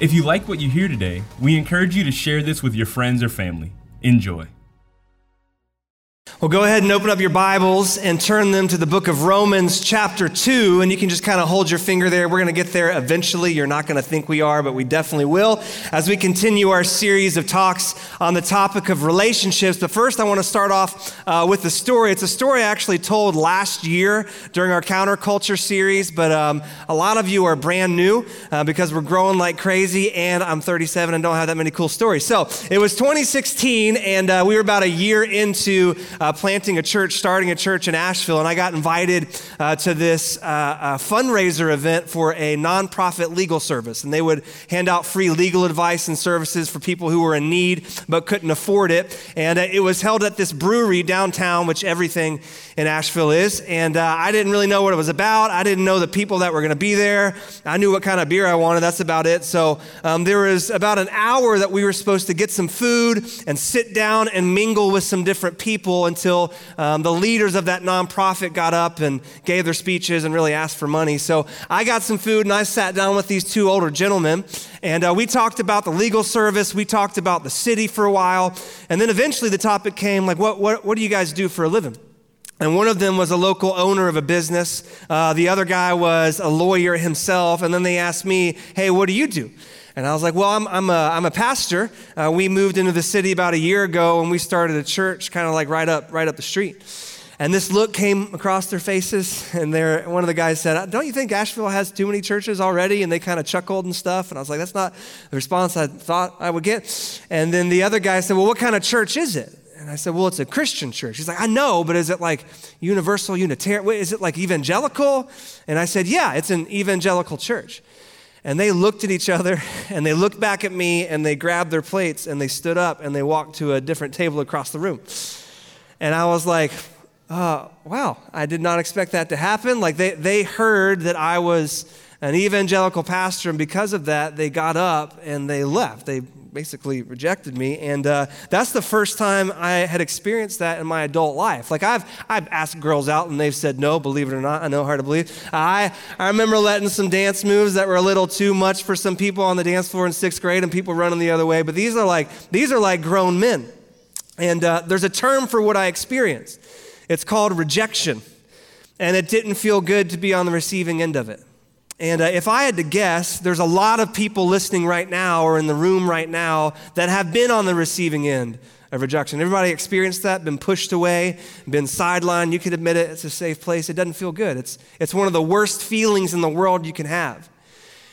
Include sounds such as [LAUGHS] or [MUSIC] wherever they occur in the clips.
If you like what you hear today, we encourage you to share this with your friends or family. Enjoy. Well, go ahead and open up your Bibles and turn them to the book of Romans, chapter 2, and you can just kind of hold your finger there. We're going to get there eventually. You're not going to think we are, but we definitely will as we continue our series of talks on the topic of relationships. But first, I want to start off uh, with a story. It's a story I actually told last year during our counterculture series, but um, a lot of you are brand new uh, because we're growing like crazy, and I'm 37 and don't have that many cool stories. So it was 2016, and uh, we were about a year into uh, planting a church, starting a church in Asheville, and I got invited uh, to this uh, uh, fundraiser event for a nonprofit legal service. And they would hand out free legal advice and services for people who were in need but couldn't afford it. And uh, it was held at this brewery downtown, which everything in Asheville is. And I didn't really know what it was about. I didn't know the people that were going to be there. I knew what kind of beer I wanted. That's about it. So um, there was about an hour that we were supposed to get some food and sit down and mingle with some different people until um, the leaders of that nonprofit got up and gave their speeches and really asked for money. So I got some food and I sat down with these two older gentlemen and uh, we talked about the legal service. We talked about the city for a while. And then eventually the topic came like, what, what, what do you guys do for a living? And one of them was a local owner of a business. Uh, the other guy was a lawyer himself. And then they asked me, hey, what do you do? And I was like, well, I'm, I'm, a, I'm a pastor. Uh, we moved into the city about a year ago and we started a church kind of like right up, right up the street. And this look came across their faces, and one of the guys said, Don't you think Asheville has too many churches already? And they kind of chuckled and stuff. And I was like, That's not the response I thought I would get. And then the other guy said, Well, what kind of church is it? And I said, Well, it's a Christian church. He's like, I know, but is it like universal Unitarian? Is it like evangelical? And I said, Yeah, it's an evangelical church. And they looked at each other [LAUGHS] and they looked back at me and they grabbed their plates and they stood up and they walked to a different table across the room. And I was like, uh, wow, I did not expect that to happen. Like they, they heard that I was an evangelical pastor, and because of that, they got up and they left. They basically rejected me. And uh, that's the first time I had experienced that in my adult life. Like I've, I've asked girls out and they've said no, believe it or not. I know hard to believe. I, I remember letting some dance moves that were a little too much for some people on the dance floor in sixth grade and people running the other way. But these are like, these are like grown men. And uh, there's a term for what I experienced. It's called rejection. And it didn't feel good to be on the receiving end of it. And uh, if I had to guess, there's a lot of people listening right now or in the room right now that have been on the receiving end of rejection. Everybody experienced that, been pushed away, been sidelined. You could admit it, it's a safe place. It doesn't feel good. It's, it's one of the worst feelings in the world you can have.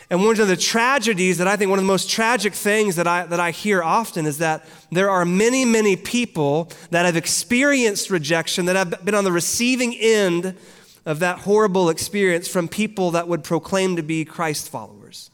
And one of the tragedies that I think, one of the most tragic things that I, that I hear often is that there are many, many people that have experienced rejection, that have been on the receiving end of that horrible experience from people that would proclaim to be Christ followers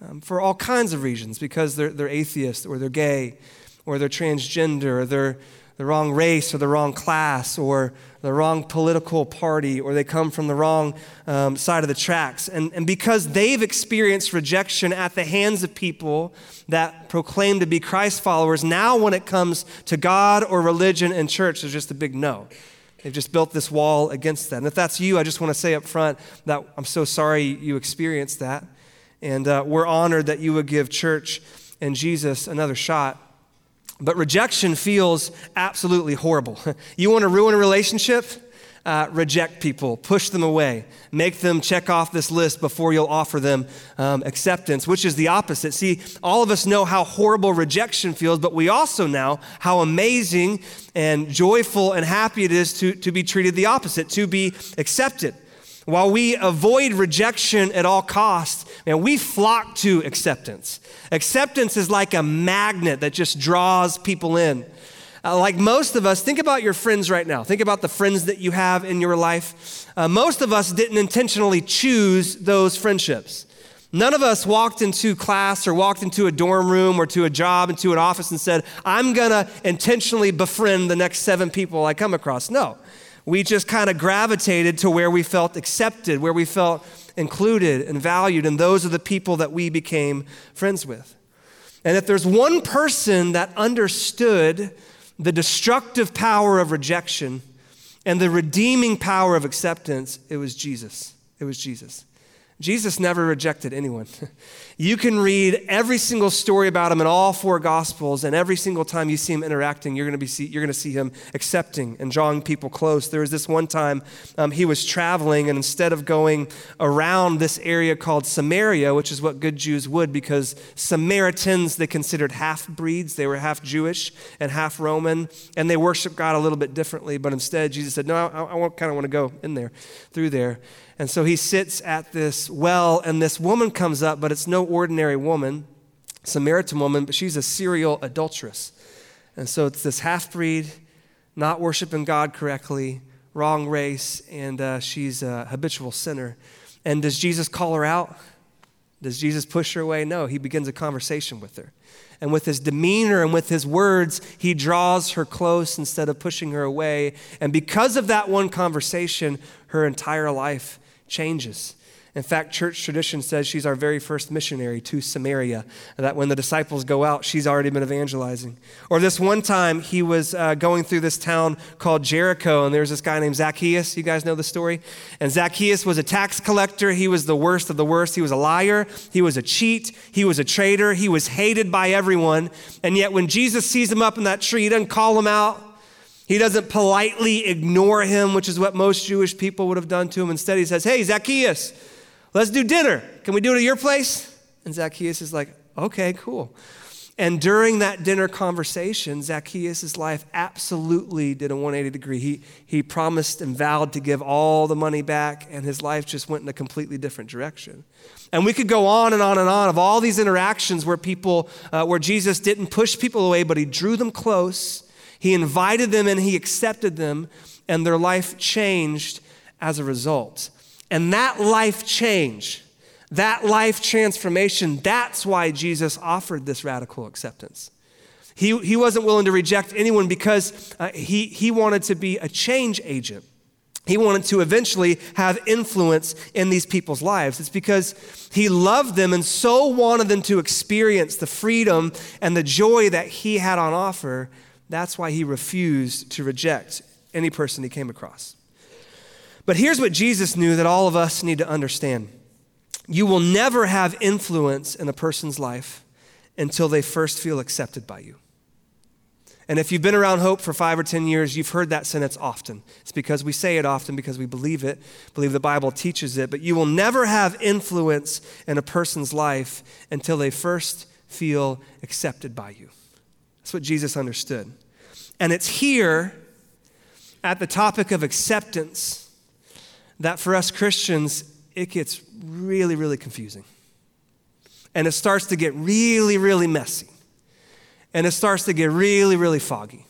um, for all kinds of reasons because they're, they're atheist or they're gay or they're transgender or they're the wrong race or the wrong class or the wrong political party or they come from the wrong um, side of the tracks. And, and because they've experienced rejection at the hands of people that proclaim to be Christ followers, now when it comes to God or religion and church, there's just a big no. They've just built this wall against that. And if that's you, I just want to say up front that I'm so sorry you experienced that. And uh, we're honored that you would give church and Jesus another shot. But rejection feels absolutely horrible. [LAUGHS] You want to ruin a relationship? Uh, reject people, push them away, make them check off this list before you'll offer them um, acceptance, which is the opposite. See, all of us know how horrible rejection feels, but we also know how amazing and joyful and happy it is to, to be treated the opposite, to be accepted. While we avoid rejection at all costs, man, we flock to acceptance. Acceptance is like a magnet that just draws people in. Uh, like most of us, think about your friends right now. Think about the friends that you have in your life. Uh, most of us didn't intentionally choose those friendships. None of us walked into class or walked into a dorm room or to a job, into an office and said, I'm going to intentionally befriend the next seven people I come across. No. We just kind of gravitated to where we felt accepted, where we felt included and valued, and those are the people that we became friends with. And if there's one person that understood the destructive power of rejection and the redeeming power of acceptance, it was Jesus. It was Jesus. Jesus never rejected anyone. [LAUGHS] You can read every single story about him in all four gospels, and every single time you see him interacting, you're going to, be see, you're going to see him accepting and drawing people close. There was this one time um, he was traveling, and instead of going around this area called Samaria, which is what good Jews would, because Samaritans they considered half breeds, they were half Jewish and half Roman, and they worshiped God a little bit differently. But instead, Jesus said, No, I, I kind of want to go in there, through there. And so he sits at this well, and this woman comes up, but it's no ordinary woman, Samaritan woman, but she's a serial adulteress. And so it's this half breed, not worshiping God correctly, wrong race, and uh, she's a habitual sinner. And does Jesus call her out? Does Jesus push her away? No, he begins a conversation with her. And with his demeanor and with his words, he draws her close instead of pushing her away. And because of that one conversation, her entire life changes. In fact, church tradition says she's our very first missionary to Samaria, that when the disciples go out, she's already been evangelizing. Or this one time, he was uh, going through this town called Jericho, and there's this guy named Zacchaeus. You guys know the story? And Zacchaeus was a tax collector. He was the worst of the worst. He was a liar. He was a cheat. He was a traitor. He was hated by everyone. And yet, when Jesus sees him up in that tree, he doesn't call him out. He doesn't politely ignore him, which is what most Jewish people would have done to him. Instead, he says, Hey, Zacchaeus, let's do dinner. Can we do it at your place? And Zacchaeus is like, Okay, cool. And during that dinner conversation, Zacchaeus' life absolutely did a 180 degree. He, he promised and vowed to give all the money back, and his life just went in a completely different direction. And we could go on and on and on of all these interactions where people, uh, where Jesus didn't push people away, but he drew them close he invited them and he accepted them, and their life changed as a result. And that life change, that life transformation, that's why Jesus offered this radical acceptance. He, he wasn't willing to reject anyone because uh, he, he wanted to be a change agent. He wanted to eventually have influence in these people's lives. It's because he loved them and so wanted them to experience the freedom and the joy that he had on offer that's why he refused to reject any person he came across. But here's what Jesus knew that all of us need to understand you will never have influence in a person's life until they first feel accepted by you. And if you've been around Hope for five or 10 years, you've heard that sentence often. It's because we say it often, because we believe it, believe the Bible teaches it. But you will never have influence in a person's life until they first feel accepted by you. That's what Jesus understood. And it's here at the topic of acceptance that for us Christians, it gets really, really confusing. And it starts to get really, really messy. And it starts to get really, really foggy.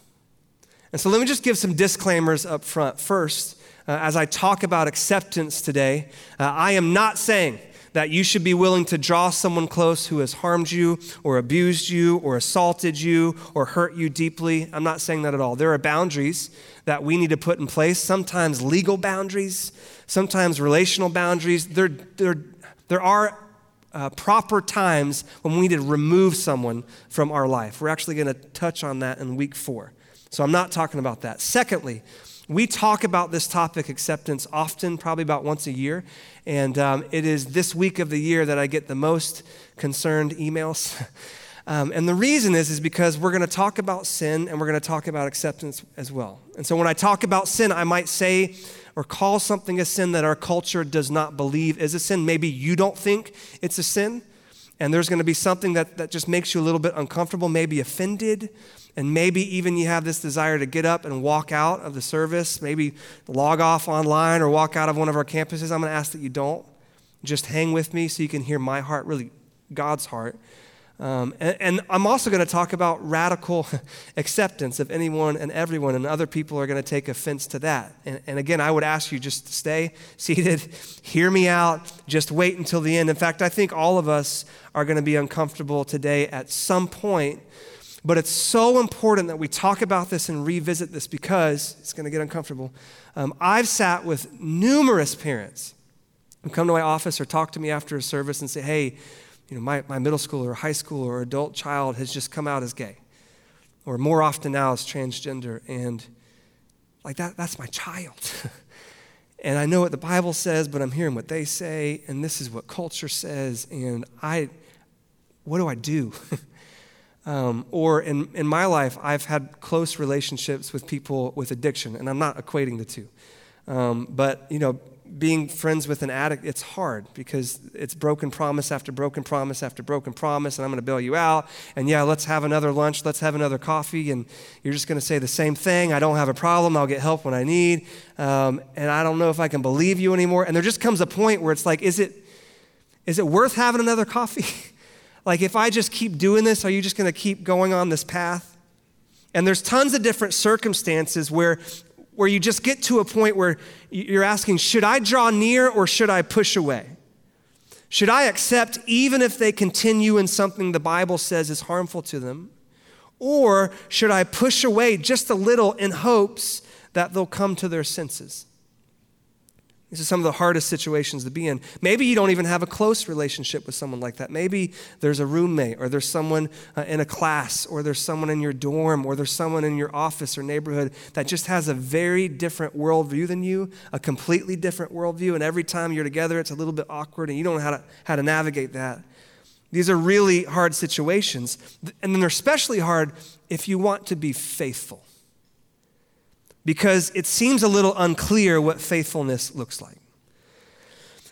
And so let me just give some disclaimers up front. First, uh, as I talk about acceptance today, uh, I am not saying that you should be willing to draw someone close who has harmed you or abused you or assaulted you or hurt you deeply. I'm not saying that at all. There are boundaries that we need to put in place, sometimes legal boundaries, sometimes relational boundaries. There, there, there are uh, proper times when we need to remove someone from our life. We're actually going to touch on that in week four. So I'm not talking about that. Secondly, we talk about this topic, acceptance, often, probably about once a year. And um, it is this week of the year that I get the most concerned emails. [LAUGHS] Um, and the reason is, is because we're going to talk about sin and we're going to talk about acceptance as well. And so when I talk about sin, I might say or call something a sin that our culture does not believe is a sin. Maybe you don't think it's a sin. And there's going to be something that, that just makes you a little bit uncomfortable, maybe offended. And maybe even you have this desire to get up and walk out of the service, maybe log off online or walk out of one of our campuses. I'm going to ask that you don't. Just hang with me so you can hear my heart, really God's heart. Um, and, and, I'm also going to talk about radical [LAUGHS] acceptance of anyone and everyone, and other people are going to take offense to that. And, and again, I would ask you just to stay [LAUGHS] seated, hear me out, just wait until the end. In fact, I think all of us are going to be uncomfortable today at some point. But it's so important that we talk about this and revisit this because it's going to get uncomfortable. Um, I've sat with numerous parents who come to my office or talk to me after a service and say, hey, you know, my, my middle school or high school or adult child has just come out as gay, or more often now as transgender, and like that, that's my child. [LAUGHS] and I know what the Bible says, but I'm hearing what they say, and this is what culture says, and I, what do I do? [LAUGHS] um, or in, in my life, I've had close relationships with people with addiction, and I'm not equating the two. Um, but, you know, being friends with an addict, it's hard because it's broken promise after broken promise after broken promise, and I'm going to bail you out. And yeah, let's have another lunch, let's have another coffee, and you're just going to say the same thing. I don't have a problem, I'll get help when I need, um, and I don't know if I can believe you anymore. And there just comes a point where it's like, is it, is it worth having another coffee? [LAUGHS] like, if I just keep doing this, are you just going to keep going on this path? And there's tons of different circumstances where where you just get to a point where you're asking, should I draw near or should I push away? Should I accept even if they continue in something the Bible says is harmful to them? Or should I push away just a little in hopes that they'll come to their senses? These are some of the hardest situations to be in. Maybe you don't even have a close relationship with someone like that. Maybe there's a roommate, or there's someone uh, in a class, or there's someone in your dorm, or there's someone in your office or neighborhood that just has a very different worldview than you, a completely different worldview. And every time you're together, it's a little bit awkward, and you don't know how to, how to navigate that. These are really hard situations. And then they're especially hard if you want to be faithful because it seems a little unclear what faithfulness looks like.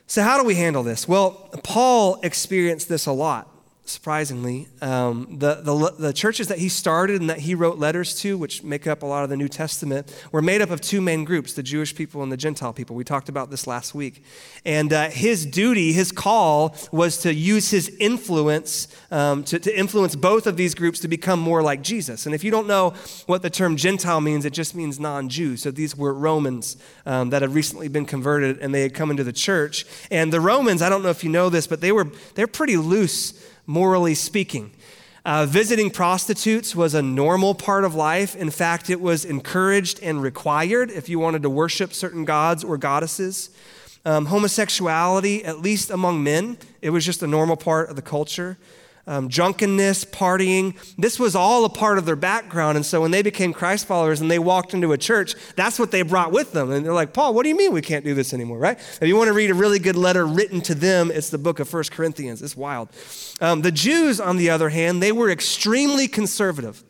So, how do we handle this? Well, Paul experienced this a lot surprisingly. Um, the, the, the, churches that he started and that he wrote letters to, which make up a lot of the New Testament, were made up of two main groups the Jewish people and the Gentile people. We talked about this last week. And uh, his duty, his call, was to use his influence um, to, to influence both of these groups to become more like Jesus. And if you don't know what the term Gentile means, it just means non Jew. So these were Romans um, that had recently been converted and they had come into the church. And the Romans, I don't know if you know this, but they were, they're pretty loose morally speaking. Uh, visiting prostitutes was a normal part of life. In fact, it was encouraged and required if you wanted to worship certain gods or goddesses. Um, homosexuality, at least among men, it was just a normal part of the culture um, drunkenness, partying. This was all a part of their background. And so when they became Christ followers and they walked into a church, that's what they brought with them. And they're like, Paul, what do you mean we can't do this anymore, right? If you want to read a really good letter written to them, it's the book of First Corinthians. It's wild. Um, the Jews, on the other hand, they were extremely conservative.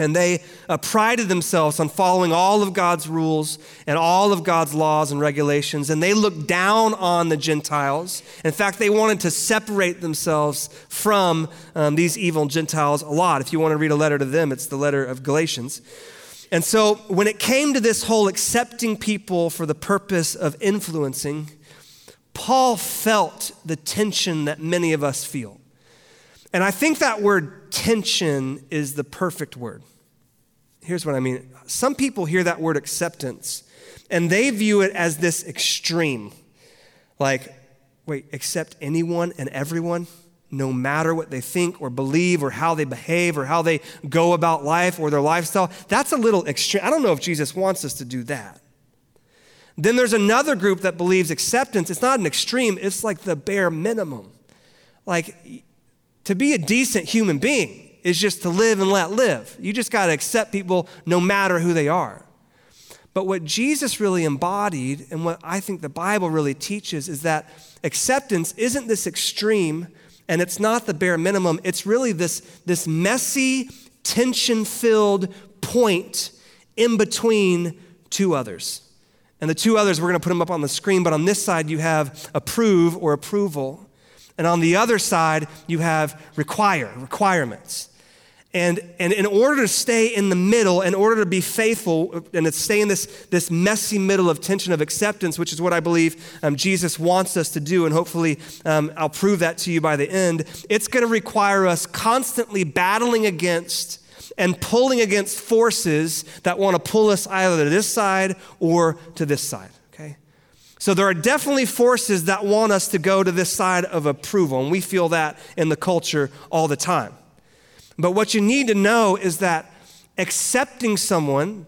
And they uh, prided themselves on following all of God's rules and all of God's laws and regulations. And they looked down on the Gentiles. In fact, they wanted to separate themselves from um, these evil Gentiles a lot. If you want to read a letter to them, it's the letter of Galatians. And so when it came to this whole accepting people for the purpose of influencing, Paul felt the tension that many of us feel. And I think that word tension is the perfect word. Here's what I mean some people hear that word acceptance and they view it as this extreme. Like, wait, accept anyone and everyone, no matter what they think or believe or how they behave or how they go about life or their lifestyle. That's a little extreme. I don't know if Jesus wants us to do that. Then there's another group that believes acceptance, it's not an extreme, it's like the bare minimum. Like, to be a decent human being is just to live and let live. You just got to accept people no matter who they are. But what Jesus really embodied, and what I think the Bible really teaches, is that acceptance isn't this extreme and it's not the bare minimum. It's really this, this messy, tension filled point in between two others. And the two others, we're going to put them up on the screen, but on this side, you have approve or approval. And on the other side, you have require, requirements. And, and in order to stay in the middle, in order to be faithful, and to stay in this, this messy middle of tension of acceptance, which is what I believe um, Jesus wants us to do, and hopefully um, I'll prove that to you by the end, it's going to require us constantly battling against and pulling against forces that want to pull us either to this side or to this side. So there are definitely forces that want us to go to this side of approval, and we feel that in the culture all the time. But what you need to know is that accepting someone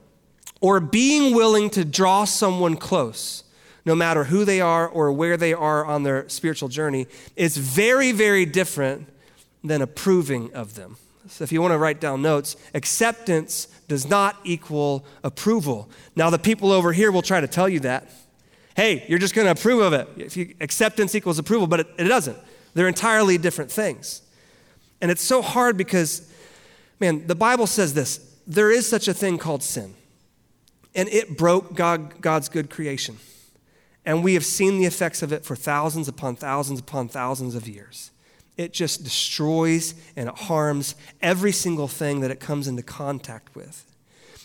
or being willing to draw someone close, no matter who they are or where they are on their spiritual journey, is very, very different than approving of them. So if you want to write down notes, acceptance does not equal approval. Now, the people over here will try to tell you that. Hey, you're just going to approve of it. If you, acceptance equals approval, but it, it doesn't. They're entirely different things. And it's so hard because, man, the Bible says this there is such a thing called sin, and it broke God, God's good creation. And we have seen the effects of it for thousands upon thousands upon thousands of years. It just destroys and it harms every single thing that it comes into contact with.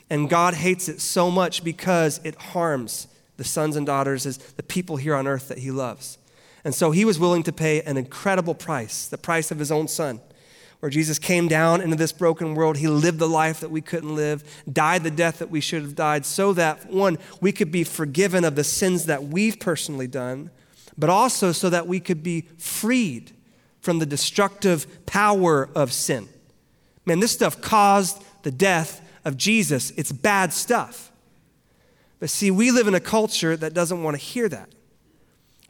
And God hates it so much because it harms the sons and daughters as the people here on earth that He loves. And so He was willing to pay an incredible price, the price of His own Son where Jesus came down into this broken world. He lived the life that we couldn't live, died the death that we should have died, so that, one, we could be forgiven of the sins that we've personally done, but also so that we could be freed from the destructive power of sin. Man, this stuff caused the death of Jesus. It's bad stuff. But see, we live in a culture that doesn't want to hear that.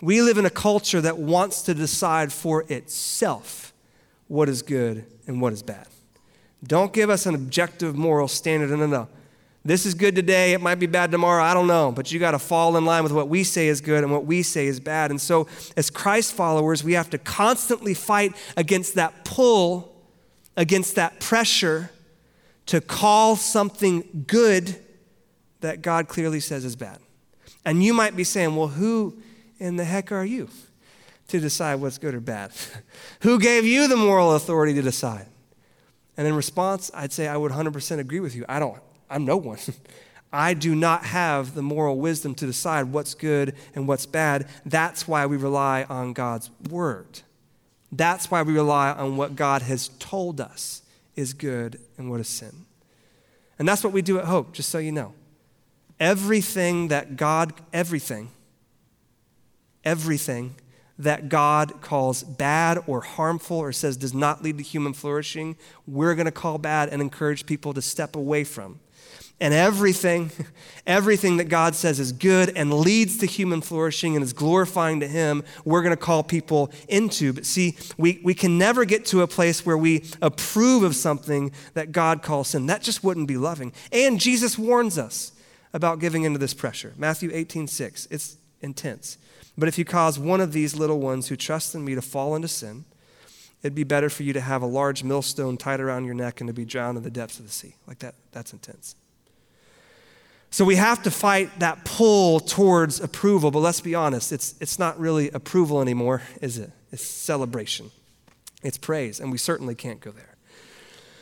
We live in a culture that wants to decide for itself what is good and what is bad. Don't give us an objective moral standard. No, no, no. This is good today. It might be bad tomorrow. I don't know. But you got to fall in line with what we say is good and what we say is bad. And so, as Christ followers, we have to constantly fight against that pull, against that pressure to call something good that God clearly says is bad. And you might be saying, well, who in the heck are you? to decide what's good or bad? [LAUGHS] Who gave you the moral authority to decide? And in response, I'd say I would 100% agree with you. I don't, I'm no one. [LAUGHS] I do not have the moral wisdom to decide what's good and what's bad. That's why we rely on God's word. That's why we rely on what God has told us is good and what is sin. And that's what we do at Hope, just so you know. Everything that God, everything, everything that God calls bad or harmful or says does not lead to human flourishing, we're going to call bad and encourage people to step away from. And everything, [LAUGHS] everything that God says is good and leads to human flourishing and is glorifying to Him, we're going to call people into. But see, we, we can never get to a place where we approve of something that God calls sin. That just wouldn't be loving. And Jesus warns us about giving into this pressure. Matthew 18, 6. It's intense. But if you cause one of these little ones who trust in me to fall into sin, it'd be better for you to have a large millstone tied around your neck and to be drowned in the depths of the sea. Like that, that's intense. So we have to fight that pull towards approval, but let's be honest, it's, it's not really approval anymore, is it? It's celebration, it's praise, and we certainly can't go there.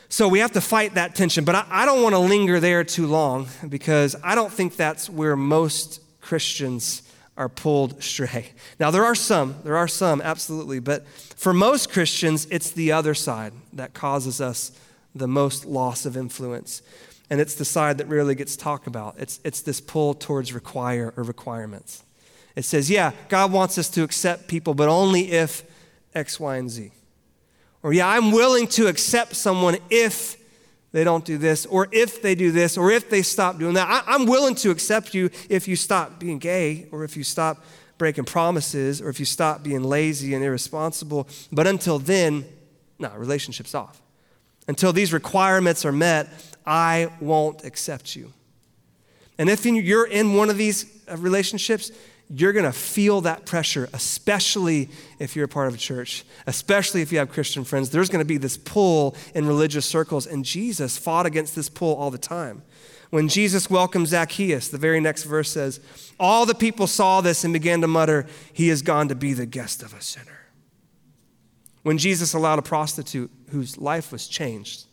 So we have to fight that tension, but I, I don't want to linger there too long because I don't think that's where most Christians are pulled stray. Now, there are some, there are some, absolutely, but for most Christians, it's the other side that causes us the most loss of influence. And it's the side that rarely gets talked about. It's, it's this pull towards require or requirements. It says, yeah, God wants us to accept people, but only if X, Y, and Z. Or, yeah, I'm willing to accept someone if they don't do this, or if they do this, or if they stop doing that. I, am willing to accept you if you stop being gay, or if you stop breaking promises, or if you stop being lazy and irresponsible. But until then, no, relationship's off. Until these requirements are met, I won't accept you. And if you're in one of these uh, relationships, you're going to feel that pressure, especially if you're a part of a church, especially if you have Christian friends. There's going to be this pull in religious circles, and Jesus fought against this pull all the time. When Jesus welcomed Zacchaeus, the very next verse says, All the people saw this and began to mutter, He has gone to be the guest of a sinner. When Jesus allowed a prostitute whose life was changed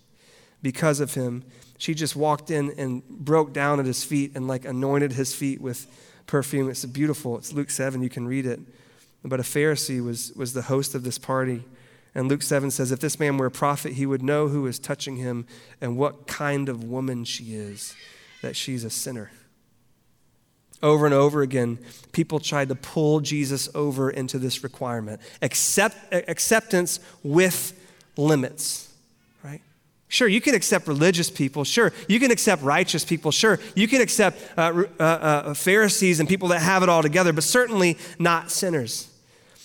because of him. She just walked in and broke down at his feet and like anointed his feet with perfume. It's beautiful. It's Luke 7, you can read it. But a Pharisee was, was the host of this party. And Luke 7 says, If this man were a prophet, he would know who is touching him and what kind of woman she is, that she's a sinner. Over and over again, people tried to pull Jesus over into this requirement Accept, acceptance with limits? Sure, you can accept religious people. Sure, you can accept righteous people. Sure, you can accept uh, uh, uh, Pharisees and people that have it all together, but certainly not sinners.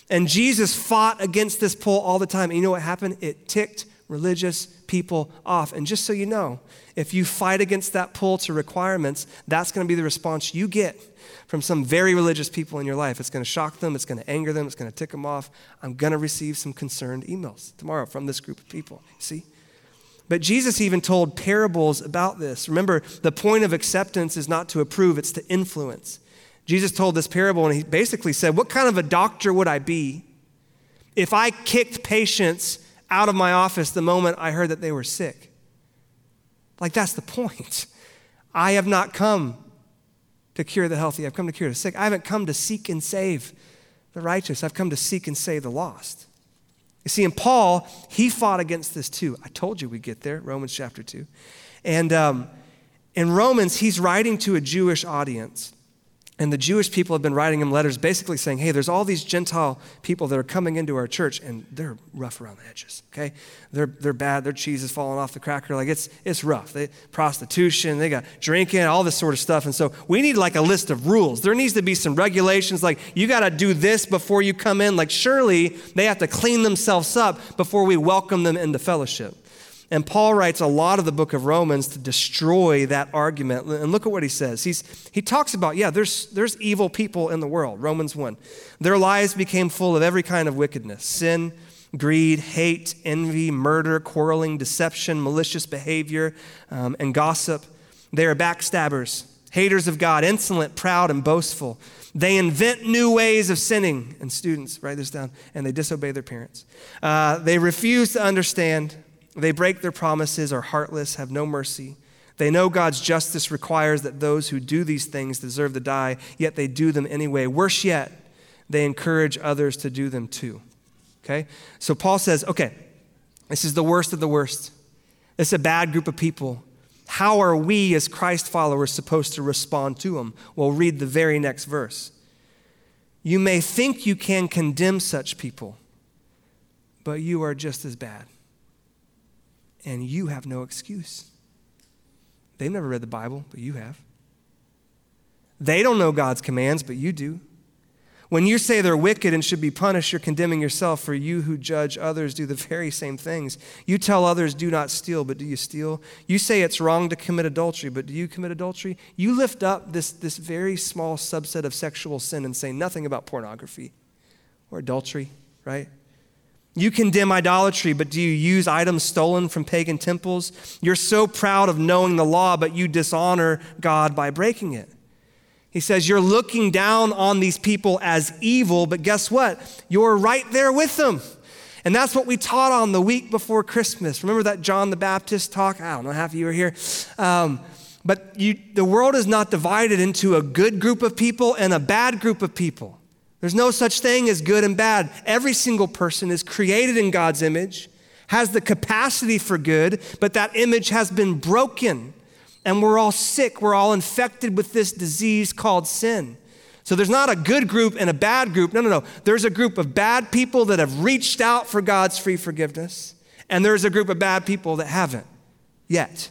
And Jesus fought against this pull all the time. And you know what happened? It ticked religious people off. And just so you know, if you fight against that pull to requirements, that's going to be the response you get from some very religious people in your life. It's going to shock them, it's going to anger them, it's going to tick them off. I'm going to receive some concerned emails tomorrow from this group of people. See? But Jesus even told parables about this. Remember, the point of acceptance is not to approve, it's to influence. Jesus told this parable and he basically said, What kind of a doctor would I be if I kicked patients out of my office the moment I heard that they were sick? Like, that's the point. [LAUGHS] I have not come to cure the healthy, I've come to cure the sick. I haven't come to seek and save the righteous, I've come to seek and save the lost. You see, in Paul, he fought against this too. I told you we'd get there, Romans chapter 2. And um, in Romans, he's writing to a Jewish audience. And the Jewish people have been writing him letters basically saying, hey, there's all these Gentile people that are coming into our church and they're rough around the edges, okay? They're, they're bad, their cheese is falling off the cracker. Like it's, it's rough. They, prostitution, they got drinking, all this sort of stuff. And so we need like a list of rules. There needs to be some regulations like you got to do this before you come in. Like surely they have to clean themselves up before we welcome them into fellowship. And Paul writes a lot of the book of Romans to destroy that argument. And look at what he says. He's, he talks about, yeah, there's, there's evil people in the world, Romans 1. Their lives became full of every kind of wickedness sin, greed, hate, envy, murder, quarreling, deception, malicious behavior, um, and gossip. They are backstabbers, haters of God, insolent, proud, and boastful. They invent new ways of sinning. And students, write this down, and they disobey their parents. Uh, they refuse to understand they break their promises, are heartless, have no mercy. They know God's justice requires that those who do these things deserve to die, yet they do them anyway. Worse yet, they encourage others to do them too. Okay? So Paul says, okay, this is the worst of the worst. This is a bad group of people. How are we as Christ followers supposed to respond to them? Well, read the very next verse. You may think you can condemn such people, but you are just as bad and you have no excuse. They've never read the Bible, but you have. They don't know God's commands, but you do. When you say they're wicked and should be punished, you're condemning yourself, for you who judge others do the [LAUGHS] very same things. You tell others, do not steal, but do you steal? You say it's wrong to commit adultery, but do you commit adultery? You lift up this, this very small subset of sexual sin and say nothing about pornography or adultery, right? You condemn idolatry, but do you use items stolen from pagan temples? You're so proud of knowing the law, but you dishonor God by breaking it. He says, You're looking down on these people as evil, but guess what? You're right there with them. And that's what we taught on the week before Christmas. Remember that John the Baptist talk? I don't know, half of you were here. Um, but you, the world is not divided into a good group of people and a bad group of people. There's no such thing as good and bad. Every single person is created in God's image, has the capacity for good, but that image has been broken. And we're all sick. We're all infected with this disease called sin. So there's not a good group and a bad group. No, no, no. There's a group of bad people that have reached out for God's free forgiveness, and there's a group of bad people that haven't yet.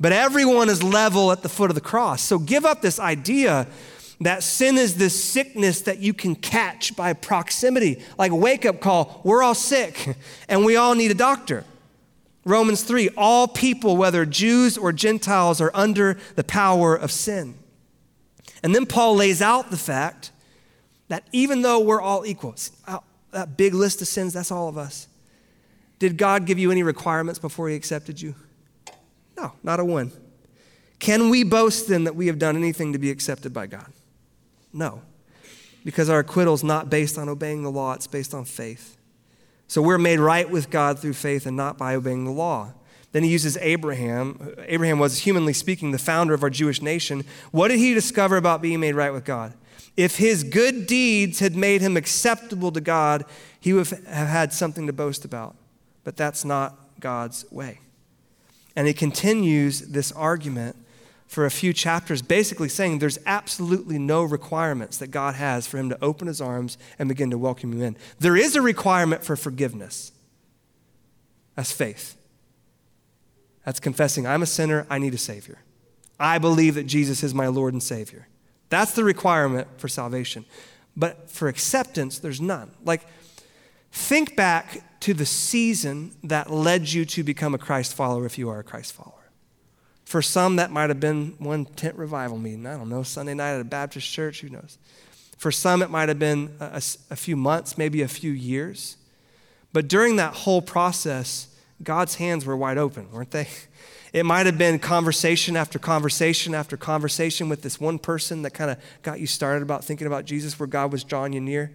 But everyone is level at the foot of the cross. So give up this idea that sin is this sickness that you can catch by proximity, like wake up call. We're all sick [LAUGHS] and we all need a doctor. Romans 3 all people, whether Jews or Gentiles, are under the power of sin. And then Paul lays out the fact that even though we're all equal, uh, that big list of sins, that's all of us. Did God give you any requirements before He accepted you? No, not a one. Can we boast then that we have done anything to be accepted by God? No. Because our acquittal is not based on obeying the law, it's based on faith. So we're made right with God through faith and not by obeying the law. Then he uses Abraham. Abraham was, humanly speaking, the founder of our Jewish nation. What did he discover about being made right with God? If his good deeds had made him acceptable to God, he would have had something to boast about. But that's not God's way. And he continues this argument for a few chapters, basically saying there's absolutely no requirements that God has for him to open his arms and begin to welcome you in. There is a requirement for forgiveness. That's faith. That's confessing, I'm a sinner, I need a Savior. I believe that Jesus is my Lord and Savior. That's the requirement for salvation. But for acceptance, there's none. Like, think back to the season that led you to become a Christ follower if you are a Christ follower. For some, that might have been one tent revival meeting. I don't know, Sunday night at a Baptist church, who knows? For some, it might have been a, a, few months, maybe a few years. But during that whole process, God's hands were wide open, weren't they? [LAUGHS] It might have been conversation after conversation after conversation with this one person that kind of got you started about thinking about Jesus, where God was drawing you near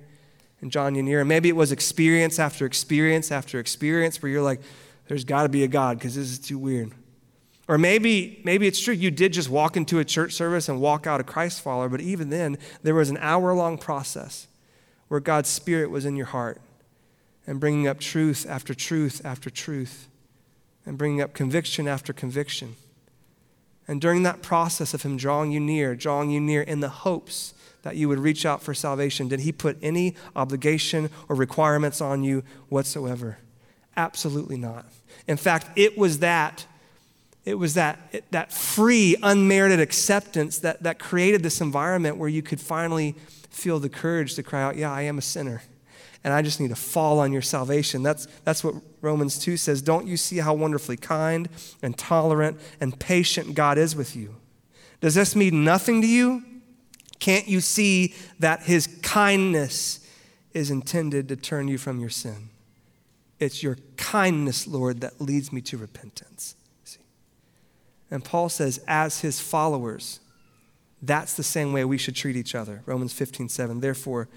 and drawing you near. And maybe it was experience after experience after experience where you're like, there's got to be a God because this is too weird. Or maybe, maybe it's true, you did just walk into a church service and walk out a Christ follower, but even then, there was an hour long process where God's Spirit was in your heart and bringing up truth after truth after truth and bringing up conviction after conviction. And during that process of Him drawing you near, drawing you near in the hopes that you would reach out for salvation, did He put any obligation or requirements on you whatsoever? Absolutely not. In fact, it was that. It was that, that free, unmerited acceptance that, that created this environment where you could finally feel the courage to cry out, Yeah, I am a sinner and I just need to fall on your salvation. That's, that's what Romans 2 says. Don't you see how wonderfully kind and tolerant and patient God is with you? Does this mean nothing to you? Can't you see that his kindness is intended to turn you from your sin? It's your kindness, Lord, that leads me to repentance. And Paul says, as his followers, that's the same way we should treat each other. Romans 15, 7. Therefore,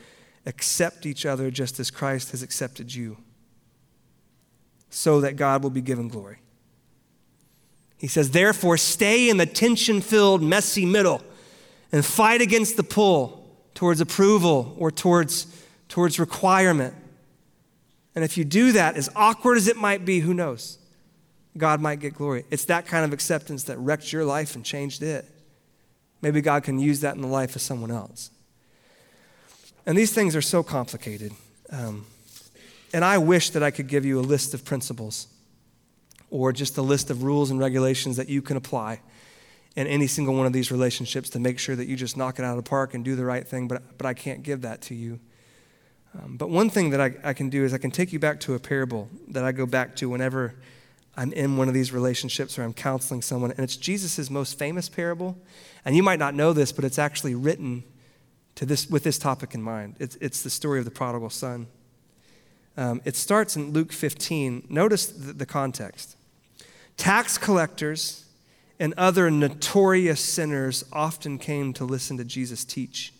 accept each other just as Christ has accepted you, so that God will be given glory. He says, therefore, stay in the tension filled, messy middle and fight against the pull towards approval or towards, towards requirement. And if you do that, as awkward as it might be, who knows? God might get glory. It's that kind of acceptance that wrecked your life and changed it. Maybe God can use that in the life of someone else. And these things are so complicated. Um, and I wish that I could give you a list of principles or just a list of rules and regulations that you can apply in any single one of these relationships to make sure that you just knock it out of the park and do the right thing, but, but I can't give that to you. Um, but one thing that I, I can do is I can take you back to a parable that I go back to whenever I'm in one of these relationships or I'm counseling someone, and it's Jesus' most famous parable. And you might not know this, but it's actually written to this, with this topic in mind. It's, it's the story of the prodigal son. Um, it starts in Luke 15. Notice the, the context. Tax collectors and other notorious sinners often came to listen to Jesus teach.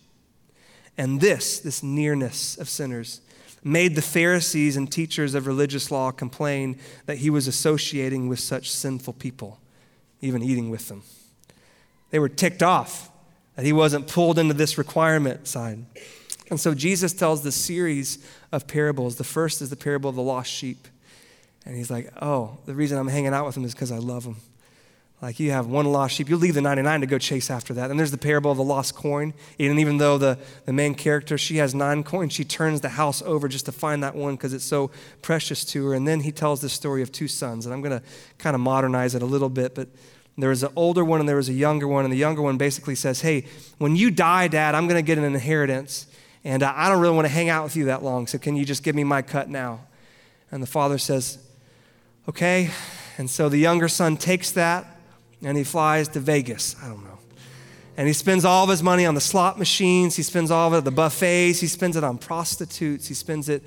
And this, this nearness of sinners, made the Pharisees and teachers of religious law complain that he was associating with such sinful people, even eating with them. They were ticked off that he wasn't pulled into this requirement side. And so Jesus tells this series of parables. The first is the parable of the lost sheep. And he's like, oh, the reason I'm hanging out with him is because I love him. Like you have one lost sheep, you leave the 99 to go chase after that. And there's the parable of the lost coin. And even though the, the main character, she has nine coins, she turns the house over just to find that one because it's so precious to her. And then he tells the story of two sons. And I'm going to kind of modernize it a little bit, but there was an older one and there was a younger one, and the younger one basically says, Hey, when you die, Dad, I'm going to get an inheritance, and uh, I don't really want to hang out with you that long, so can you just give me my cut now? And the father says, Okay. And so the younger son takes that and he flies to Vegas. I don't know. And he spends all of his money on the slot machines, he spends all of it at the buffets, he spends it on prostitutes, he spends it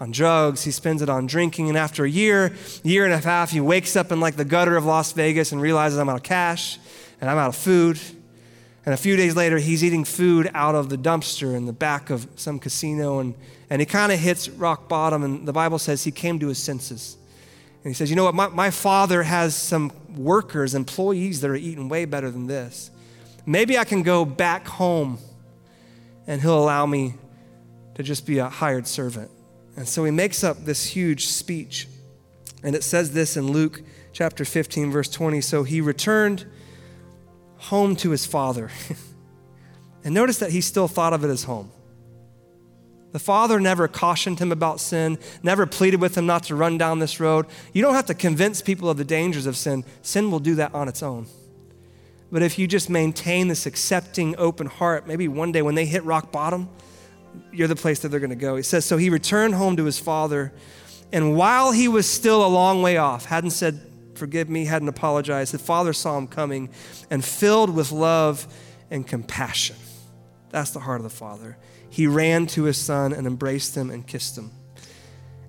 on drugs. He spends it on drinking. And after a year, year and a half, he wakes up in like the gutter of Las Vegas and realizes I'm out of cash and I'm out of food. And a few days later, he's eating food out of the dumpster in the back of some casino. And, and he kind of hits rock bottom. And the Bible says he came to his senses. And he says, You know what? My, my father has some workers, employees that are eating way better than this. Maybe I can go back home and he'll allow me to just be a hired servant. And so he makes up this huge speech. And it says this in Luke chapter 15, verse 20. So he returned home to his father. [LAUGHS] and notice that he still thought of it as home. The father never cautioned him about sin, never pleaded with him not to run down this road. You don't have to convince people of the dangers of sin, sin will do that on its own. But if you just maintain this accepting, open heart, maybe one day when they hit rock bottom, you're the place that they're going to go. He says, So he returned home to his father, and while he was still a long way off, hadn't said, Forgive me, hadn't apologized, the father saw him coming and filled with love and compassion. That's the heart of the father he ran to his son and embraced him and kissed him.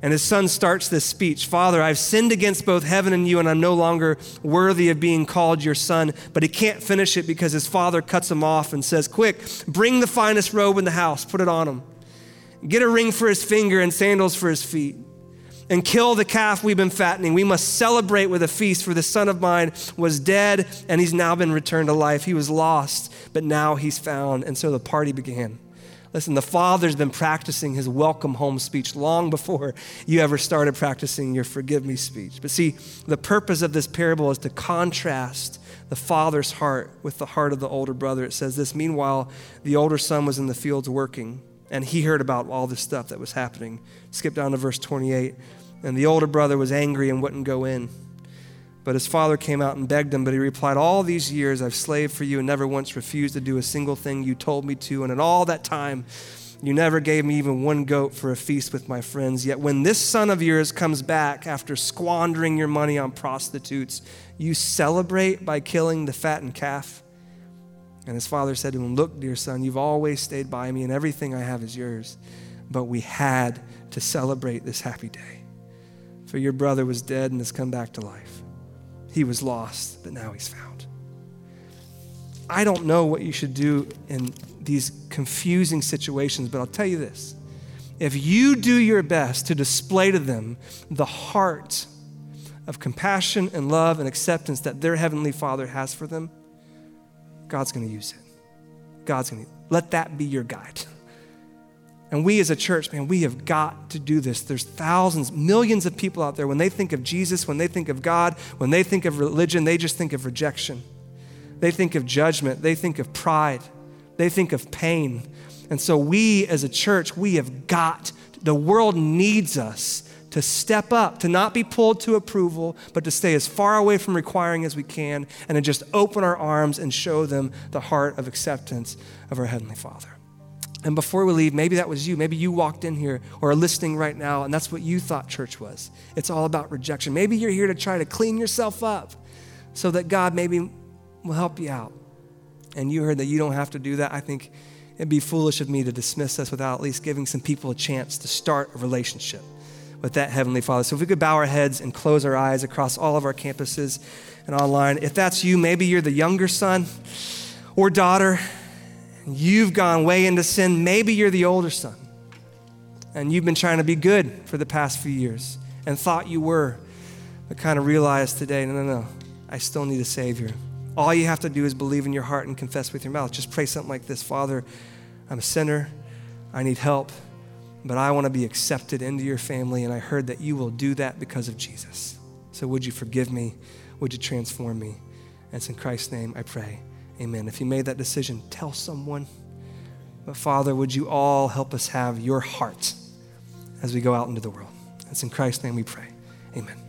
And his son starts this speech Father, I've sinned against both heaven and you, and I'm no longer worthy of being called your son. But he can't finish it because his father cuts him off and says, Quick, bring the finest robe in the house, put it on him. Get a ring for his finger and sandals for his feet. And kill the calf we've been fattening. We must celebrate with a feast, for the son of mine was dead and he's now been returned to life. He was lost, but now he's found. And so the party began. Listen, the Father's been practicing his welcome home speech long before you ever started practicing your forgive me speech. But see, the purpose of this parable is to contrast the father's heart with the heart of the older brother. It says this Meanwhile, the older son was in the fields working, and he heard about all this stuff that was happening. Skip down to verse 28. And the older brother was angry and wouldn't go in. But his father came out and begged him, but he replied, All these years I've slaved for you and never once refused to do a single thing you told me to. And in all that time, you never gave me even one goat for a feast with my friends. Yet when this son of yours comes back after squandering your money on prostitutes, you celebrate by killing the fattened calf. And his father said to him, Look, dear son, you've always stayed by me, and everything I have is yours. But we had to celebrate this happy day. For your brother was dead and has come back to life. He was lost, but now he's found. I don't know what you should do in these confusing situations, but I'll tell you this. If you do your best to display to them the heart of compassion and love and acceptance that their Heavenly Father has for them, God's going to use it. God's going to let that be your guide. And we as a church, man, we have got to do this. There's thousands, millions of people out there. When they think of Jesus, when they think of God, when they think of religion, they just think of rejection. They think of judgment. They think of pride. They think of pain. And so we as a church, we have got, the world needs us to step up, to not be pulled to approval, but to stay as far away from requiring as we can, and to just open our arms and show them the heart of acceptance of our Heavenly Father. And before we leave, maybe that was you. Maybe you walked in here or are listening right now, and that's what you thought church was. It's all about rejection. Maybe you're here to try to clean yourself up so that God maybe will help you out. And you heard that you don't have to do that. I think it'd be foolish of me to dismiss us without at least giving some people a chance to start a relationship with that Heavenly Father. So if we could bow our heads and close our eyes across all of our campuses and online. If that's you, maybe you're the younger son or daughter You've gone way into sin. Maybe you're the older son. And you've been trying to be good for the past few years and thought you were, but kind of realized today no, no, no, I still need a Savior. All you have to do is believe in your heart and confess with your mouth. Just pray something like this Father, I'm a sinner. I need help, but I want to be accepted into your family, and I heard that you will do that because of Jesus. So would you forgive me? Would you transform me? And it's in Christ's name I pray. Amen. If you made that decision, tell someone. But Father, would you all help us have your heart as we go out into the world? It's in Christ's name we pray. Amen.